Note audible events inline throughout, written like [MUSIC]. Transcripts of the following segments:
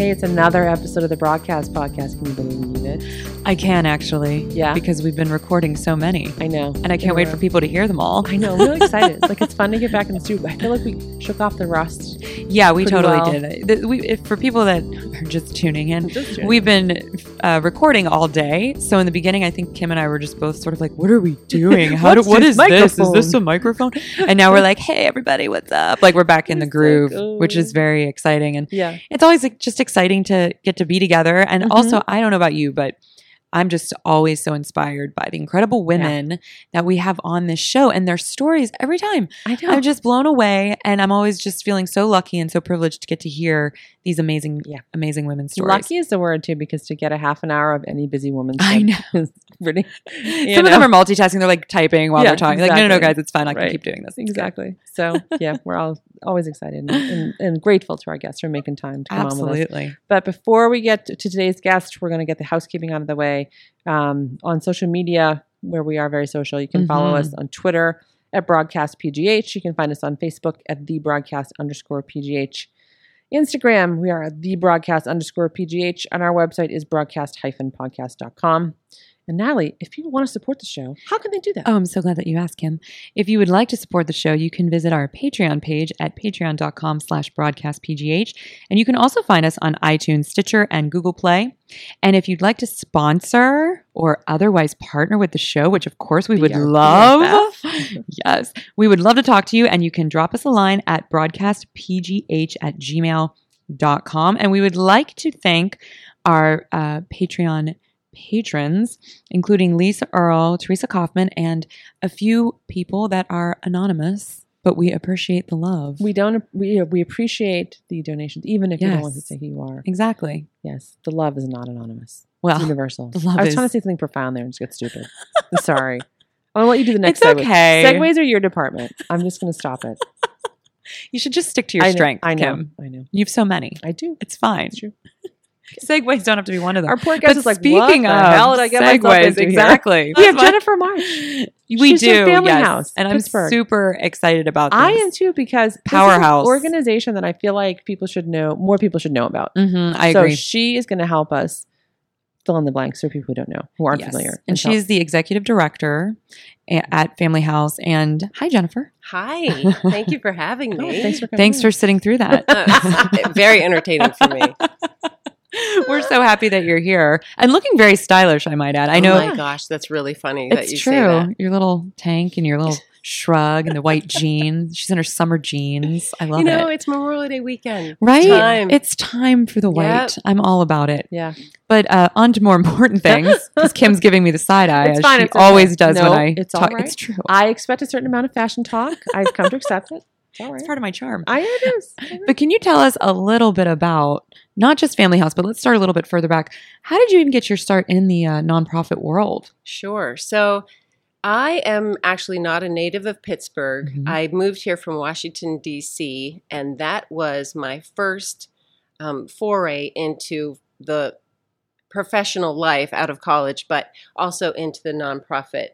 Hey, it's another episode of the Broadcast Podcast. Can you believe it? I can actually. Yeah. Because we've been recording so many. I know. And I can't wait for people to hear them all. I know. I'm really [LAUGHS] excited. like, it's fun to get back in the studio. I feel like we shook off the rust. Yeah, we totally well. did. We, if, for people that are just tuning in, Just tuning we've been uh, recording all day. So in the beginning, I think Kim and I were just both sort of like, "What are we doing? How [LAUGHS] do, what this is this? Microphone?" a microphone?" And now we're like, "Hey, everybody, what's up?" Like we're back in the groove, like, which is very exciting. And Yeah. it's always like, just exciting to get to be together. And Mhm. also, I don't know about you, but I'm just always so inspired by the incredible women that we have on this show and their stories every time. I know. I'm just blown away, and I'm always just feeling so lucky and so privileged to get to hear these amazing, Yeah. amazing women's stories. Lucky is the word, too, because to get a half an hour of any busy woman's I know. is pretty. [LAUGHS] Some of them are multitasking; they're like typing while Yeah, they're talking. Like, no, no, no, guys, it's fine. I can keep doing this. Exactly. So, yeah, we're all always excited and, and, and grateful to our guests for making time to come on with us. Absolutely. But before we get to today's guest, we're going to get the housekeeping out of the way. Um, on social media, where we are very social, you can follow Mhm. us on Twitter at Broadcast PGH. You can find us on Facebook at the Broadcast underscore PGH. Instagram, we are the Broadcast underscore PGH, and our website is broadcast hyphen podcast.com. And Natalie, if people want to support the show, how can they do that? Oh, I'm so glad that you asked, Kim. If you would like to support the show, you can visit our Patreon page at patreon.com slash broadcastpgh. And you can also find us on iTunes, Stitcher, and Google Play. And if you'd like to sponsor or otherwise partner with the show, which of course we would love, [LAUGHS] yes, we would love to talk to you. And you can drop us a line at broadcastpgh at gmail.com. And we would like to thank our uh, Patreon patrons, including Lisa Earl, Teresa Kaufman, and a few people that are anonymous, but we appreciate the love. We don't we we appreciate the donations, even if you don't want to say who you are. exactly. Yes, the love is not anonymous. It's Well, [LAUGHS] universal. the love I was trying to say something profound there and just get stupid. I'm sorry. [LAUGHS] I'm gonna let you do the next It's segue. okay. Segues are your department. I'm just gonna stop it. [LAUGHS] you should just stick to your I know, strength, I know. Kim. I know. You have so many. I do. It's fine. It's true. [LAUGHS] Segues don't have to be one of them. Our poor but guest is like, speaking what of the hell did I get myself segues, into exactly. We have That's Jennifer March. [LAUGHS] We She's do, Family yes. House, and Pittsburgh. I'm super excited about this. I am too because this is an Powerhouse. organization that I feel like people should know. More people should know about. Mhm, I so agree. she is going to help us fill in the blanks for people who don't know, who aren't Yes. familiar. And tell- she's the executive director at Family House. And hi, Jennifer. Hi, [LAUGHS] thank you for having Oh, me. thanks for coming. Thanks in. for sitting through that. Uh, very entertaining for me. [LAUGHS] We're so happy that you're here and looking very stylish, I might add. I know Oh my gosh, that's really funny that it's you true. say that. Your little tank and your little [LAUGHS] shrug and the white jeans. [LAUGHS] She's in her summer jeans. I love it. You know, it. it's Memorial Day weekend. Right? time. It's time for the white. Yep. I'm all about it. Yeah. But uh, on to more important things because Kim's giving me the side eye It's as fine, she it's okay. always does No, when I it's talk. all right. It's true. I expect a certain amount of fashion talk. I've come to accept it. It's. It's part of my charm. I know it is. But can you tell us a little bit about not just Family House, but let's start a little bit further back. How did you even get your start in the uh, nonprofit world? Sure. So I am actually not a native of Pittsburgh. Mhm. I moved here from Washington, D.C., and that was my first um, foray into the professional life out of college, but also into the nonprofit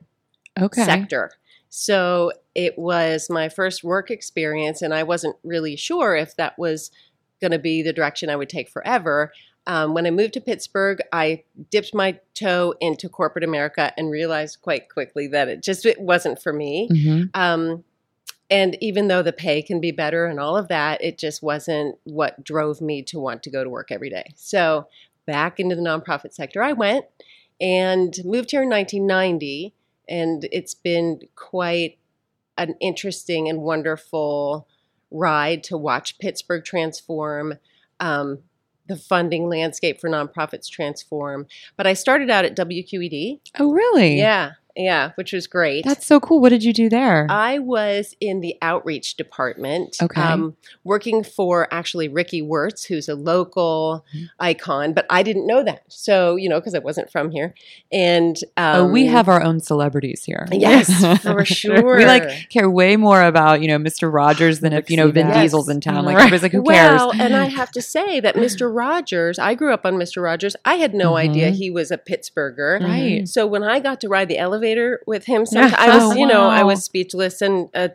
Okay. sector. So it was my first work experience, and I wasn't really sure if that was going to be the direction I would take forever. Um, when I moved to Pittsburgh, I dipped my toe into corporate America and realized quite quickly that it just it wasn't for me. hmm Um, and even though the pay can be better and all of that, it just wasn't what drove me to want to go to work every day. So back into the nonprofit sector I went and moved here in 1990. And it's been quite an interesting and wonderful ride to watch Pittsburgh transform, um, the funding landscape for nonprofits transform. But I started out at WQED. Oh, really? Yeah, yeah, which was great. That's so cool. What did you do there? I was in the outreach department, Okay. um, working for actually Ricky Wirtz, who's a local Mhm. icon, but I didn't know that. So, you know, because I wasn't from here. And um, oh, we have our own celebrities here. Yes, [LAUGHS] for sure. we like care way more about you know Mr. Rogers than if you know Vin Yes. Diesel's in town. Like Right. everybody's like, who cares? Well, and I have to [LAUGHS] say that Mr. Rogers, I grew up on Mr. Rogers. I had no Mhm. idea he was a Pittsburgher. Right. So when I got to ride the elevator with him, sometimes, I was, Oh, you know, I was speechless and a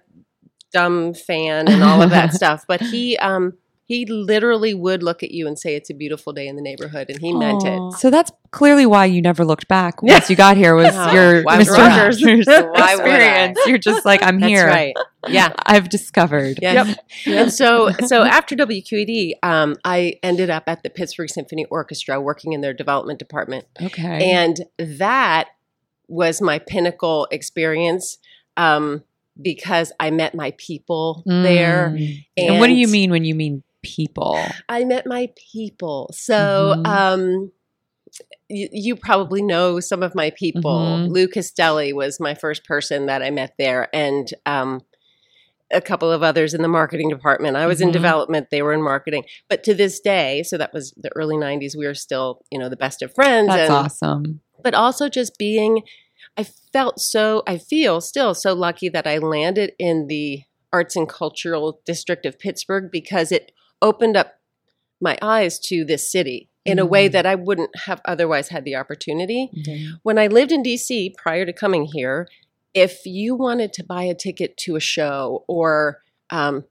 dumb fan and all of that [LAUGHS] stuff. But he, um, He literally would look at you and say, "It's a beautiful day in the neighborhood," and he meant it. So that's clearly why you never looked back once you got here was [LAUGHS] Oh, your Mr. Rogers [LAUGHS] I? experience. You're just like, I'm That's here. right. Yeah. I've discovered. Yeah. And so, so after WQED, um, I ended up at the Pittsburgh Symphony Orchestra working in their development department. Okay. And that was my pinnacle experience um, because I met my people there. Mm. And, what do you mean when you mean people? I met my people. So, Mhm. um, you, you probably know some of my people. Mhm. Lou Castelli was my first person that I met there, and um, a couple of others in the marketing department. I was Mhm. in development; they were in marketing. But to this day, so that was the early '90s. We are still, you know, the best of friends. That's and, awesome. But also just being, I felt so. I feel still so lucky that I landed in the arts and cultural district of Pittsburgh because it opened up my eyes to this city in a way Mm. that I wouldn't have otherwise had the opportunity. Mm-hmm. When I lived in DC prior to coming here, if you wanted to buy a ticket to a show or um,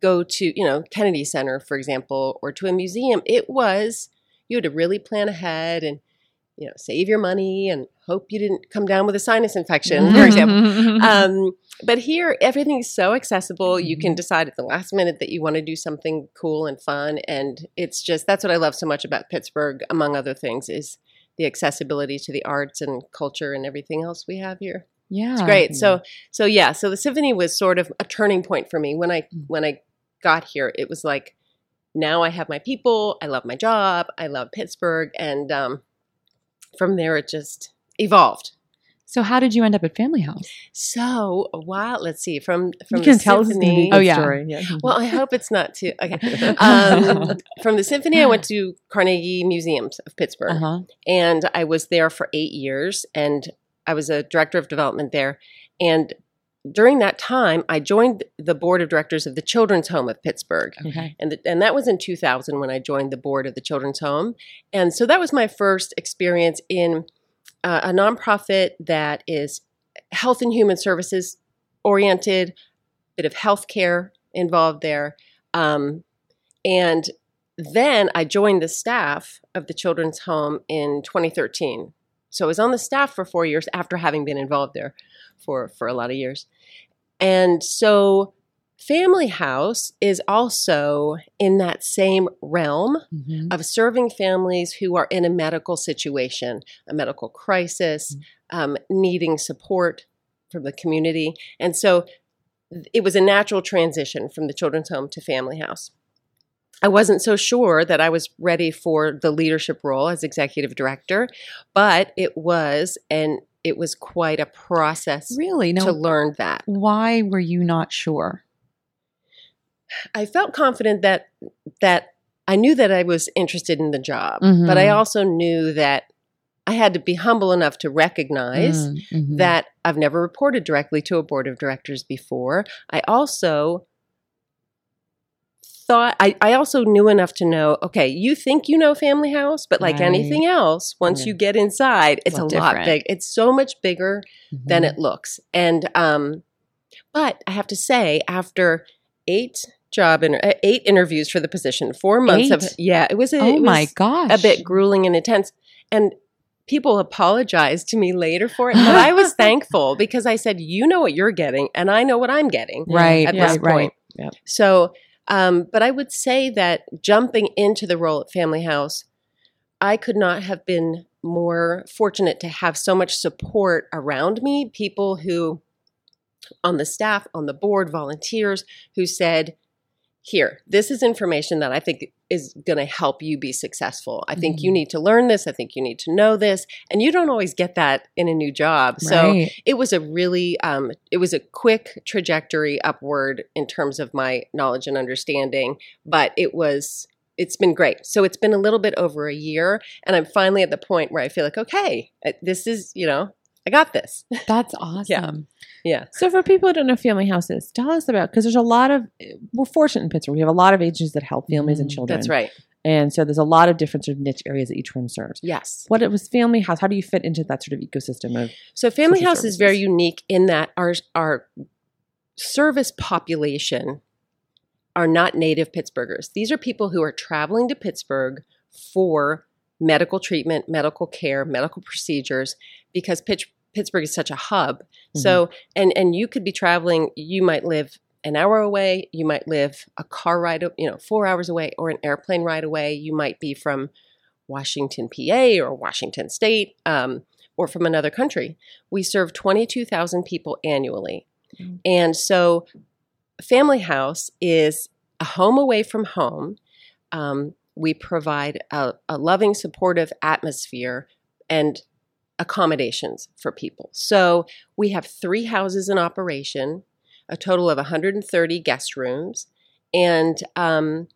go to, you know, Kennedy Center, for example, or to a museum, it was, you had to really plan ahead and, you know, save your money and hope you didn't come down with a sinus infection, [LAUGHS] for example. Um, but here, everything is so accessible. You can decide at the last minute that you want to do something cool and fun, and it's just that's what I love so much about Pittsburgh, among other things, is the accessibility to the arts and culture and everything else we have here. yeah. It's great. So, so yeah, so the symphony was sort of a turning point for me when I Mm. when I got here. It was like now I have my people. I love my job. I love Pittsburgh, and um, from there it just evolved. So how did you end up at Family House? So wow, let's see from from you can the tell us it's going to be symphony. Oh, yeah. story. Yeah. [LAUGHS] Well, I hope it's not too okay. Um, [LAUGHS] from the symphony, I went to Carnegie Museums of Pittsburgh, Uh-huh. and I was there for eight years, and I was a director of development there. And during that time, I joined the board of directors of the Children's Home of Pittsburgh. Okay. And, the, and that was in 2000 when I joined the board of the Children's Home. And so that was my first experience in uh, a nonprofit that is health and human services oriented, a bit of healthcare involved there. Um, and then I joined the staff of the Children's Home in 2013. So I was on the staff for four years after having been involved there for, for a lot of years. And so Family House is also in that same realm Mhm. of serving families who are in a medical situation, a medical crisis, um, needing support from the community. And so it was a natural transition from the children's home to family house. I wasn't so sure that I was ready for the leadership role as executive director, but it was, and it was quite a process Really? No. to learn that. why were you not sure? I felt confident that that I knew that I was interested in the job, but I also knew that I had to be humble enough to recognize Mm, mhm. that I've never reported directly to a board of directors before. I also thought I, I also knew enough to know okay you think you know family house but like Right. anything else once Yeah. you get inside it's a Lot lot big it's so much bigger than Mhm. it looks. And um, but I have to say, after eight job inter- uh, eight interviews for the position, four months of yeah, it was a, Oh it my gosh. a bit grueling and intense. And people apologized to me later for it, but I was [LAUGHS] thankful because I said, "You know what you're getting, and I know what I'm getting." Right. at right. this right. point. Yep. So, um, but I would say that jumping into the role at Family House, I could not have been more fortunate to have so much support around me. People who, on the staff, on the board, volunteers who said, here, this is information that I think is going to help you be successful. I think you Mhm. need to learn this. I think you need to know this. And you don't always get that in a new job. So it was a really um, it was a quick trajectory upward in terms of my knowledge and understanding but it was it's been great so it's been a little bit over a year and i'm finally at the point where i feel like okay uh, this is you know i got this That's [LAUGHS] awesome. yeah yeah. So, for people who don't know family houses, tell us about because there's a lot of we're fortunate in Pittsburgh. We have a lot of agencies that help families and Mm, children. that's right And so there's a lot of different sort of niche areas that each one serves. yes What it was family house? How do you fit into that sort of ecosystem of? so family house is very unique in that our our service population are not native Pittsburghers. These are people who are traveling to Pittsburgh for medical treatment, medical care, medical procedures because Pitch, Pittsburgh is such a hub. So, and and you could be traveling, you might live an hour away, you might live a car ride, you know, 4 hours away or an airplane ride away. You might be from Washington, PA or Washington State. Um, or from another country. We serve 22,000 people annually. Mm. And so, Family House is a home away from home. Um, we provide a, a loving, supportive atmosphere and accommodations for people. So, we have three houses in operation, a total of 130 guest rooms, and um,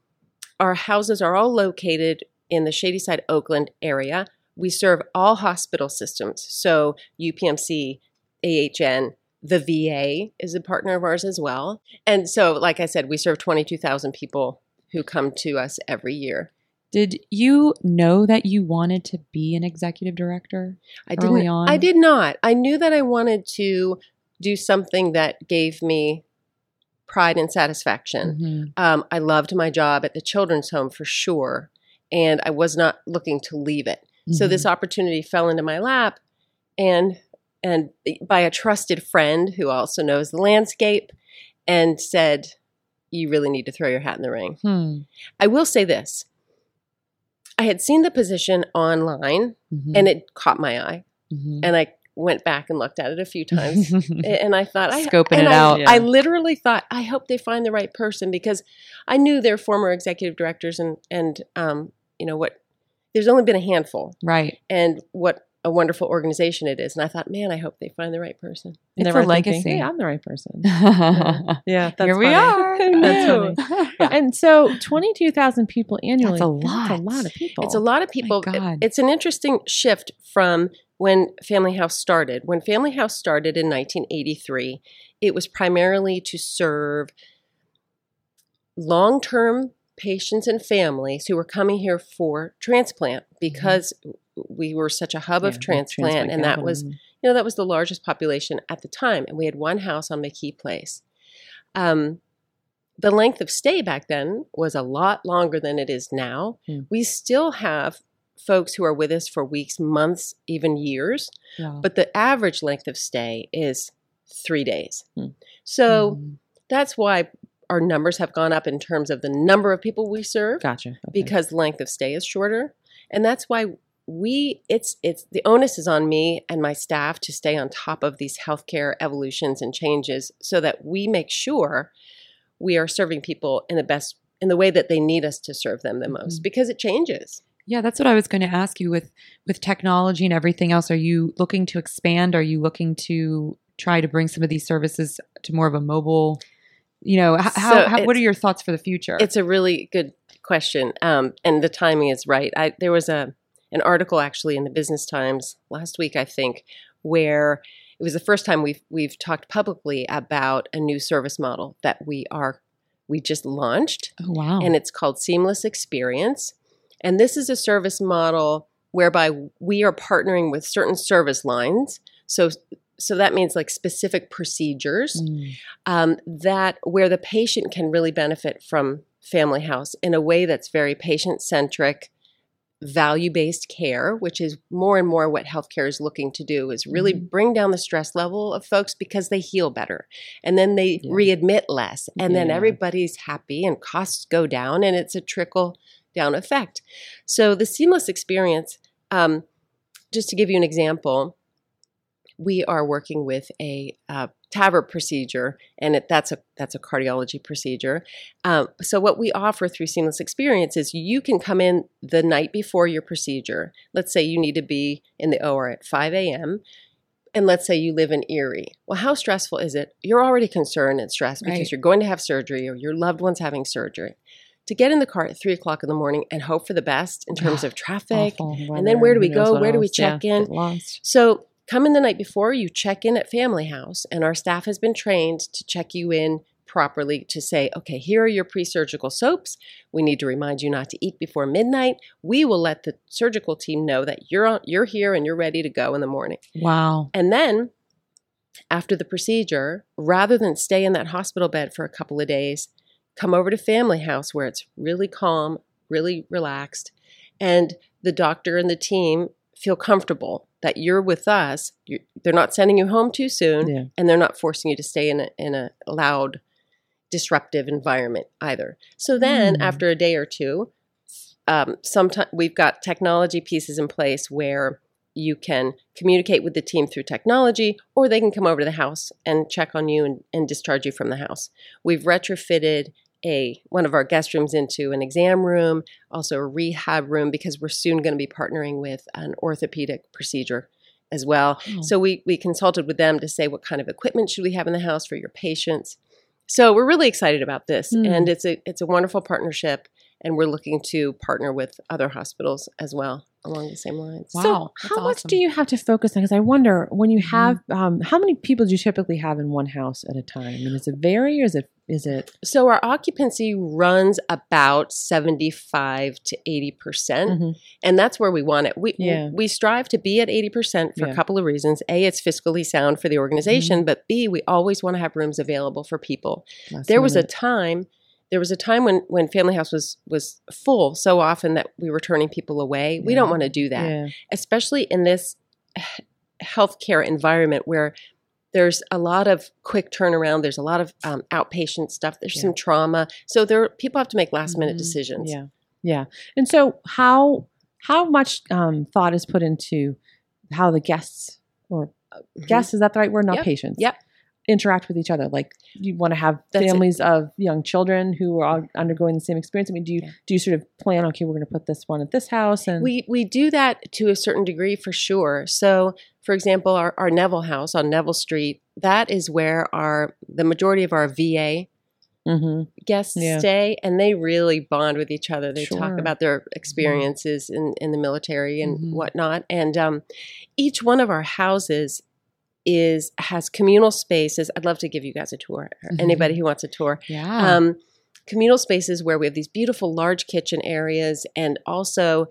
our houses are all located in the Shadyside, Oakland area we serve all hospital systems. So UPMC, AHN, the VA is a partner of ours as well. And so, like I said, we serve 22,000 people who come to us every year. Did you know that you wanted to be an executive director? I Early didn't, on? I did not. I knew that I wanted to do something that gave me pride and satisfaction. Mhm. Um, I loved my job at the children's home for sure, and I was not looking to leave it. So Mhm. this opportunity fell into my lap, and and by a trusted friend who also knows the landscape, and said, "You really need to throw your hat in the ring." Hmm. I will say this: I had seen the position online, Mhm. and it caught my eye, Mhm. and I went back and looked at it a few times. [LAUGHS] and I thought, I, Scoping it I- out. Yeah. I literally thought, I hope they find the right person because I knew their former executive directors and and um, you know what. There's only been a handful, right. and what a wonderful organization it is. And I thought, man, I hope they find the right person. And It's a were thinking, legacy. hey, I'm the right person. [LAUGHS] Here Yeah, that's we funny. are. [LAUGHS] That's funny. [LAUGHS] And so, 22,000 people annually. That's a That's a lot. lot of people. It's a lot of people. It- God. it's an interesting shift from when Family House started. When Family House started in 1983, it was primarily to serve long term patients and families who were coming here for transplant mm-hmm. because we were such a hub Yeah, of the transplant, and that was you know that was the largest population at the time and we had one house on mckee place um, the length of stay back then was a lot longer than it is now Hmm. we still have folks who are with us for weeks months even years Wow. but the average length of stay is three days Hmm. so Mhm. that's why our numbers have gone up in terms of the number of people we serve Gotcha. Okay. because length of stay is shorter and that's why we it's it's the onus is on me and my staff to stay on top of these healthcare evolutions and changes so that we make sure we are serving people in the best in the way that they need us to serve them the most Mhm. because it changes Yeah, that's what I was going to ask you with with technology and everything else. Are you looking to expand? Are you looking to try to bring some of these services to more of a mobile? You know, how, So how what are your thoughts for the future? it's a really good question um, and the timing is right I, there was a an article actually in the business times last week i think where it was the first time we've we've talked publicly about a new service model that we are we just launched oh wow, and it's called Seamless Experience. And this is a service model whereby we are partnering with certain service lines. So, so that means like specific procedures Mm. um, that where the patient can really benefit from Family House in a way that's very patient centric, value based care, which is more and more what healthcare is looking to do, is really Mhm. bring down the stress level of folks because they heal better and then they Yeah. readmit less and then everybody's happy and costs go down and it's a trickle down effect. So the seamless experience, um, just to give you an example, we are working with a uh, TAVR procedure, and it, that's a that's a cardiology procedure. Um, so what we offer through Seamless Experience is you can come in the night before your procedure. Let's say you need to be in the OR at 5 a.m. And let's say you live in Erie. Well, how stressful is it? You're already concerned and stressed because Right. you're going to have surgery or your loved one's having surgery. To get in the car at three o'clock in the morning and hope for the best in terms [SIGHS] of traffic, Awful and then where do we go? Where do we else. Yeah, check in? So come in the night before, you check in at Family House, and our staff has been trained to check you in properly to say, okay, here are your pre surgical soaps. We need to remind you not to eat before midnight. We will let the surgical team know that you're, on, you're here and you're ready to go in the morning. wow. And then after the procedure, rather than stay in that hospital bed for a couple of days, come over to Family House where it's really calm, really relaxed, and the doctor and the team feel comfortable that you're with us. you they're not sending you home too soon, Yeah. and they're not forcing you to stay in a, in a loud, disruptive environment either. So then, Mm. after a day or two, um, sometimes we've got technology pieces in place where you can communicate with the team through technology, or they can come over to the house and check on you and, and discharge you from the house. We've retrofitted a one of our guest rooms into an exam room, also a rehab room because we're soon going to be partnering with an orthopedic procedure as well. Oh. So we we consulted with them to say what kind of equipment should we have in the house for your patients. So we're really excited about this, Hmm. and it's a it's a wonderful partnership, and we're looking to partner with other hospitals as well along the same lines. Wow. So, how much do you have to focus on? Because I wonder when you Mhm. have, um, how many people do you typically have in one house at a time? I mean, is it vary or is it is it? So our occupancy runs about seventy five to eighty percent. Mhm. and that's where we want it. We Yeah. we strive to be at eighty percent for Yeah. a couple of reasons. A, it's fiscally sound for the organization, Mm-hmm. but B, we always want to have rooms available for people. last There was a time, there was a time when when Family House was was full so often that we were turning people away. We don't want to do that, Yeah. especially in this healthcare environment where. There's a lot of quick turnaround. There's a lot of um, outpatient stuff. There's Yeah. some trauma. So there, people have to make last minute Mhm. decisions. Yeah, yeah. And so, how how much um, thought is put into how the guests or Mhm. guests is that the right word? Not Yep. patients. Yep. Interact with each other. Like you want to have That's it. families of young children who are undergoing the same experience. I mean, do you Yeah. do you sort of plan? Okay, we're going to put this one at this house, and We we do that to a certain degree for sure. So, for example, our, our Neville house on Neville Street, that is where our the majority of our VA Mhm. guests Yeah. stay, and they really bond with each other. They Sure. talk about their experiences in, in the military and Mhm. whatnot. And um, each one of our houses is has communal spaces. I'd love to give you guys a tour. Mhm. Anybody who wants a tour, Yeah. um, communal spaces where we have these beautiful large kitchen areas and also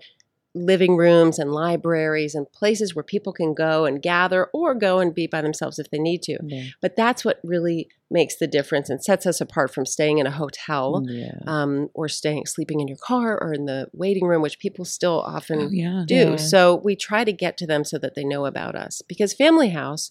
living rooms and libraries and places where people can go and gather or go and be by themselves if they need to. yeah, But that's what really makes the difference and sets us apart from staying in a hotel yeah. um, or staying sleeping in your car or in the waiting room, which people still often oh, yeah. do. So we try to get to them so that they know about us because Family House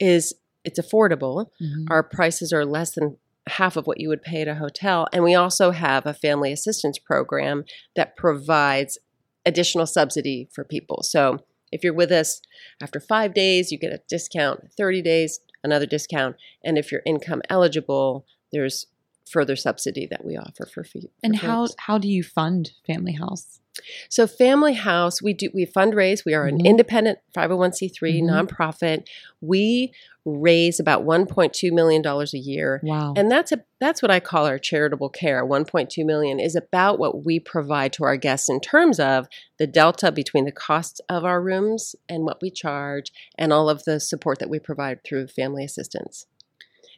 is it's affordable Mhm. our prices are less than half of what you would pay at a hotel. And we also have a family assistance program that provides additional subsidy for people. So if you're with us after five days, you get a discount, 30 days, another discount. And if you're income eligible, there's further subsidy that we offer for fee. for And how how do you fund Family House? So Family House, we do we fundraise. We are an Mhm. independent 501c3 Mhm. nonprofit. We raise about 1.2 million dollars a year Wow. and that's a that's what I call our charitable care. 1.2 million is about what we provide to our guests in terms of the delta between the cost of our rooms and what we charge and all of the support that we provide through family assistance.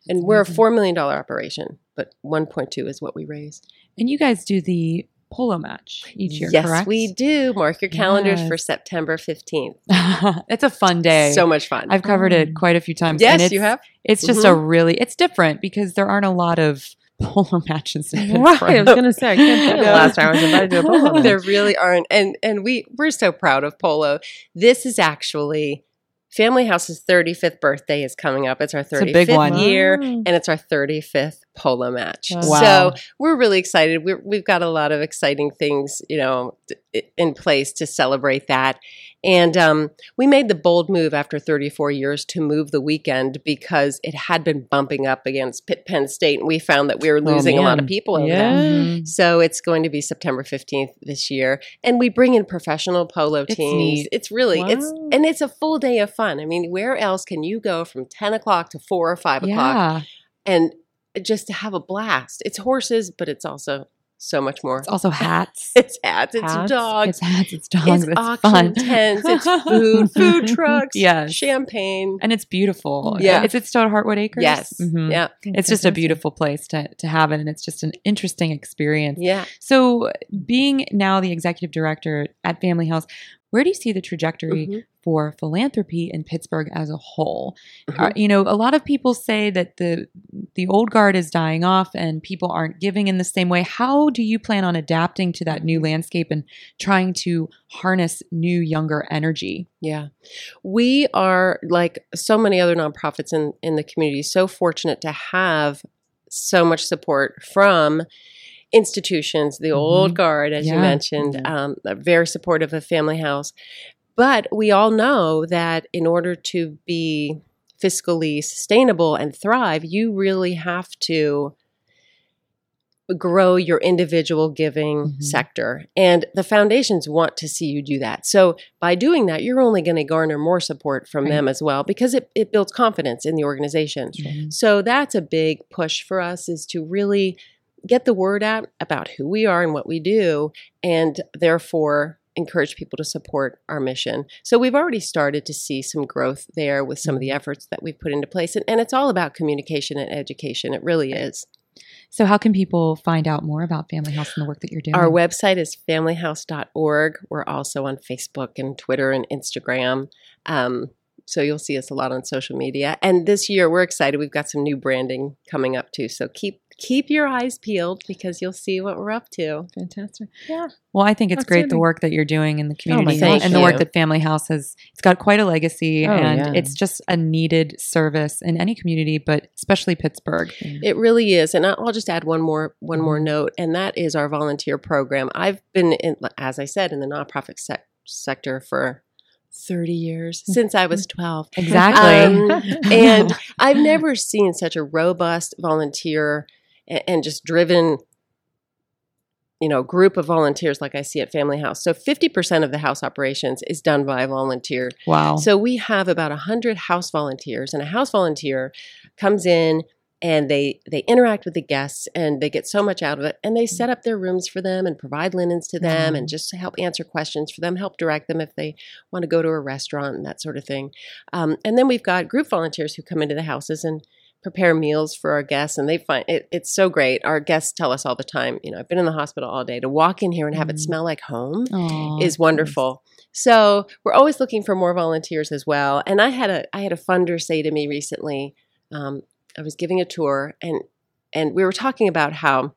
And we're a 4 million dollar operation, but 1.2 is what we raise. and you guys do the polo match each year, yes, correct? we do. Mark your calendars for September 15th. [LAUGHS] it's a fun day. So much fun. I've covered it mm. quite a few times. yes, and it's, you have. It's just a mm-hmm. really it's different because there aren't a lot of [LAUGHS] polo matches. right. [LAUGHS] I was going to say I can't think of the last time I was invited to a polo match. there really aren't and and we we're so proud of polo this is actually family house's 35th birthday is coming up it's our a 35th big one. year Wow. and it's our 35th polo match Wow. so we're really excited we're, we've got a lot of exciting things you know in place to celebrate that and um, we made the bold move after 34 years to move the weekend because it had been bumping up against Pitt Penn State, and we found that we were Oh, losing a lot of people over Yeah. that. Mhm. So it's going to be September 15th this year. And we bring in professional polo teams. neat. It's really it's and it's a full day of fun. I mean, where else can you go from 10 o'clock to four or five o'clock Yeah. and just to have a blast? It's horses, but it's also so much more. It's also hats. [LAUGHS] It's hats, it's Hats. dogs, It's hats, it's dogs, it's, it's, auction fun. tents, it's [LAUGHS] food, food trucks, Yes. champagne. And it's beautiful. Yeah. It's at Stone Hartwood Acres. Yes. Mhm. Yeah. It's just a beautiful place to, to have it and it's just an interesting experience. Yeah. So, being now the executive director at Family House, where do you see the trajectory Mhm. for philanthropy in Pittsburgh as a whole? Mhm. Uh, you know, a lot of people say that the the old guard is dying off and people aren't giving in the same way. How do you plan on adapting to that new landscape and trying to harness new younger energy? Yeah. We are, like so many other nonprofits in, in the community, so fortunate to have so much support from institutions, the old Mhm. guard, as you Yeah. mentioned, um, very supportive of Family House. But we all know that in order to be fiscally sustainable and thrive, you really have to grow your individual giving Mhm. sector. And the foundations want to see you do that. So by doing that, you're only going to garner more support from Right. them as well because it, it builds confidence in the organization. Mhm. So that's a big push for us is to really get the word out about who we are and what we do and therefore encourage people to support our mission. So we've already started to see some growth there with some of the efforts that we've put into place and, and it's all about communication and education. It really is. So, how can people find out more about Family House and the work that you're doing? Our website is familyhouse.org. We're also on Facebook and Twitter and Instagram. Um, so you'll see us a lot on social media. And this year we're excited. We've got some new branding coming up too. So keep keep your eyes peeled because you'll see what we're up to. Fantastic. Yeah. Well, I think it's great the work that you're doing in the Oh community gosh. and the work that Family House has. It's got quite a legacy, Oh, and yeah. it's just a needed service in any community, but especially Pittsburgh. It really is. And I'll just add one more one more Mhm. note, and that is our volunteer program. I've been in, as I said, in the nonprofit sec- sector for 30 years since I was 12. Exactly. Um, [LAUGHS] and I've never seen such a robust volunteer and, and just driven you know group of volunteers like I see at Family House. So 50% of the house operations is done by a volunteer. wow. So we have about 100 house volunteers and a house volunteer comes in and they they interact with the guests and they get so much out of it and they set up their rooms for them and provide linens to them Mhm. and just help answer questions for them help direct them if they want to go to a restaurant and that sort of thing um, and then we've got group volunteers who come into the houses and prepare meals for our guests and they find it, it's so great our guests tell us all the time you know i've been in the hospital all day to walk in here and have it Mhm. smell like home Aw, is wonderful. So we're always looking for more volunteers as well. And I had a I had a funder say to me recently, um, I was giving a tour and and we were talking about how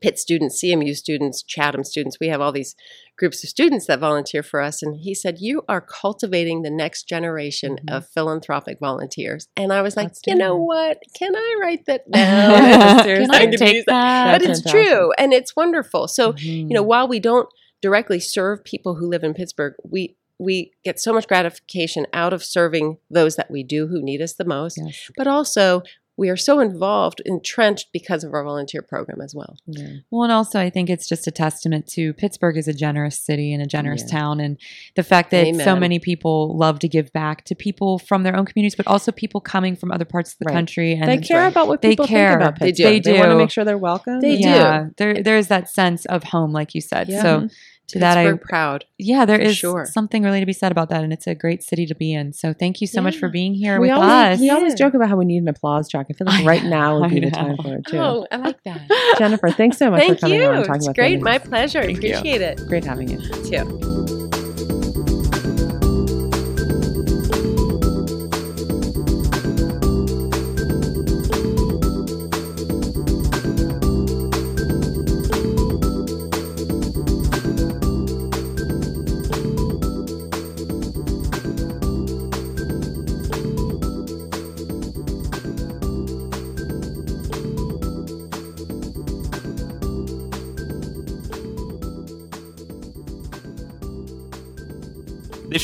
Pitt students, CMU students, Chatham students, we have all these groups of students that volunteer for us. And he said, You are cultivating the next generation Mhm. of philanthropic volunteers. And I was like, That's You know what? Can I write that [LAUGHS] down? Can I take use that? but That's it's fantastic. true and it's wonderful. So Mhm. you know, while we don't directly serve people who live in Pittsburgh, we we get so much gratification out of serving those that we do who need us the most. Yes. But also, we are so involved, entrenched because of our volunteer program as well. Yeah. Well, and also I think it's just a testament to Pittsburgh is a generous city and a generous Yeah. town, and the fact that so many people love to give back to people from their own communities, but also people coming from other parts of the Right. country. And They care right. about what They people care. think about They Pittsburgh. do. They want to make sure they're welcome. They do. yeah, there there is that sense of home, like you said. So mm-hmm. To that, I Pittsburgh proud. yeah, there is sure. something really to be said about that, and it's a great city to be in. So thank you so much for being here we with always, us. we always Yeah. joke about how we need an applause track. I feel like right now would be I the time for it too. Oh, I like that. [LAUGHS] Jennifer, thanks so much Thank for coming you. on and talking It's about great. My pleasure. Thank you. Appreciate it. Great having you. Too.